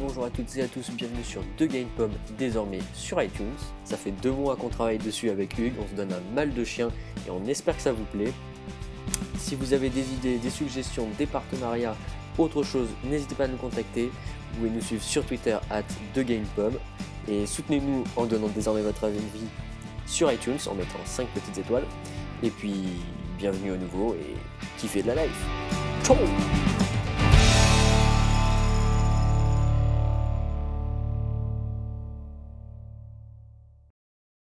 Bonjour à toutes et à tous, bienvenue sur The Game Pom, désormais sur iTunes. Ça fait deux mois qu'on travaille dessus avec Hugues, on se donne un mal de chien et on espère que ça vous plaît. Si vous avez des idées, des suggestions, des partenariats, autre chose, n'hésitez pas à nous contacter. Vous pouvez nous suivre sur Twitter at TheGamePub et soutenez-nous en donnant désormais votre avis sur iTunes en mettant 5 petites étoiles. Et puis, bienvenue au nouveau et kiffez de la life. Ciao